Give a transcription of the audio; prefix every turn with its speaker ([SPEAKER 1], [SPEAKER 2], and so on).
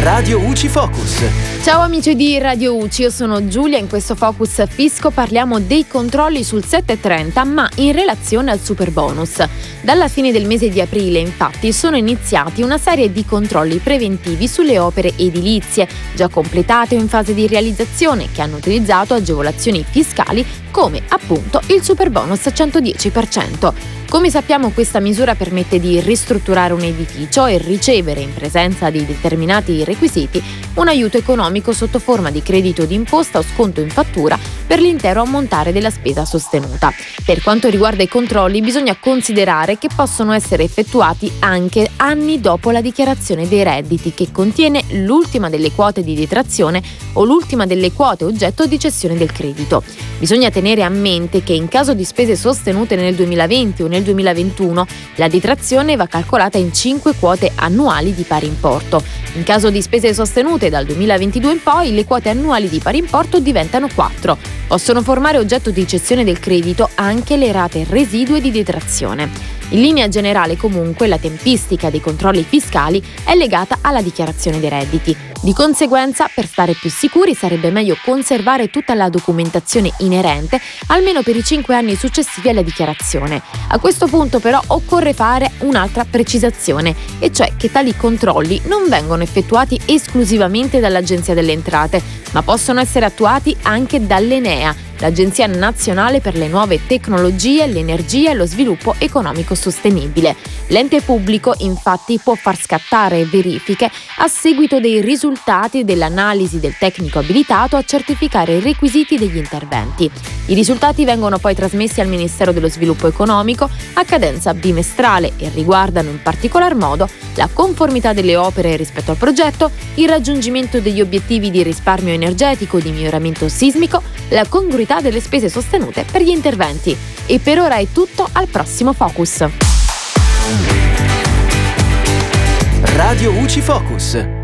[SPEAKER 1] Radio UCI Focus.
[SPEAKER 2] Ciao amici di Radio UCI, io sono Giulia, in questo Focus Fisco parliamo dei controlli sul 730 ma in relazione al super bonus. Dalla fine del mese di aprile infatti sono iniziati una serie di controlli preventivi sulle opere edilizie già completate o in fase di realizzazione che hanno utilizzato agevolazioni fiscali come appunto il super bonus 110%. Come sappiamo questa misura permette di ristrutturare un edificio e ricevere in presenza di determinati requisiti un aiuto economico sotto forma di credito d'imposta o sconto in fattura per l'intero ammontare della spesa sostenuta. Per quanto riguarda i controlli bisogna considerare che possono essere effettuati anche anni dopo la dichiarazione dei redditi che contiene l'ultima delle quote di detrazione o l'ultima delle quote oggetto di cessione del credito. Bisogna tenere a mente che in caso di spese sostenute nel 2020 o nel nel 2021 la detrazione va calcolata in 5 quote annuali di pari importo. In caso di spese sostenute dal 2022 in poi, le quote annuali di pari importo diventano 4. Possono formare oggetto di cessione del credito anche le rate residue di detrazione. In linea generale comunque la tempistica dei controlli fiscali è legata alla dichiarazione dei redditi. Di conseguenza, per stare più sicuri sarebbe meglio conservare tutta la documentazione inerente almeno per i 5 anni successivi alla dichiarazione. A questo punto però occorre fare un'altra precisazione, e cioè che tali controlli non vengono effettuati esclusivamente dall'Agenzia delle Entrate, ma possono essere attuati anche dall'Enea l'Agenzia Nazionale per le Nuove Tecnologie, l'Energia e lo Sviluppo Economico Sostenibile. L'ente pubblico infatti può far scattare verifiche a seguito dei risultati dell'analisi del tecnico abilitato a certificare i requisiti degli interventi. I risultati vengono poi trasmessi al Ministero dello Sviluppo Economico a cadenza bimestrale e riguardano in particolar modo la conformità delle opere rispetto al progetto, il raggiungimento degli obiettivi di risparmio energetico e di miglioramento sismico, la congruità delle spese sostenute per gli interventi. E per ora è tutto, al prossimo Focus.
[SPEAKER 1] Radio UCI Focus.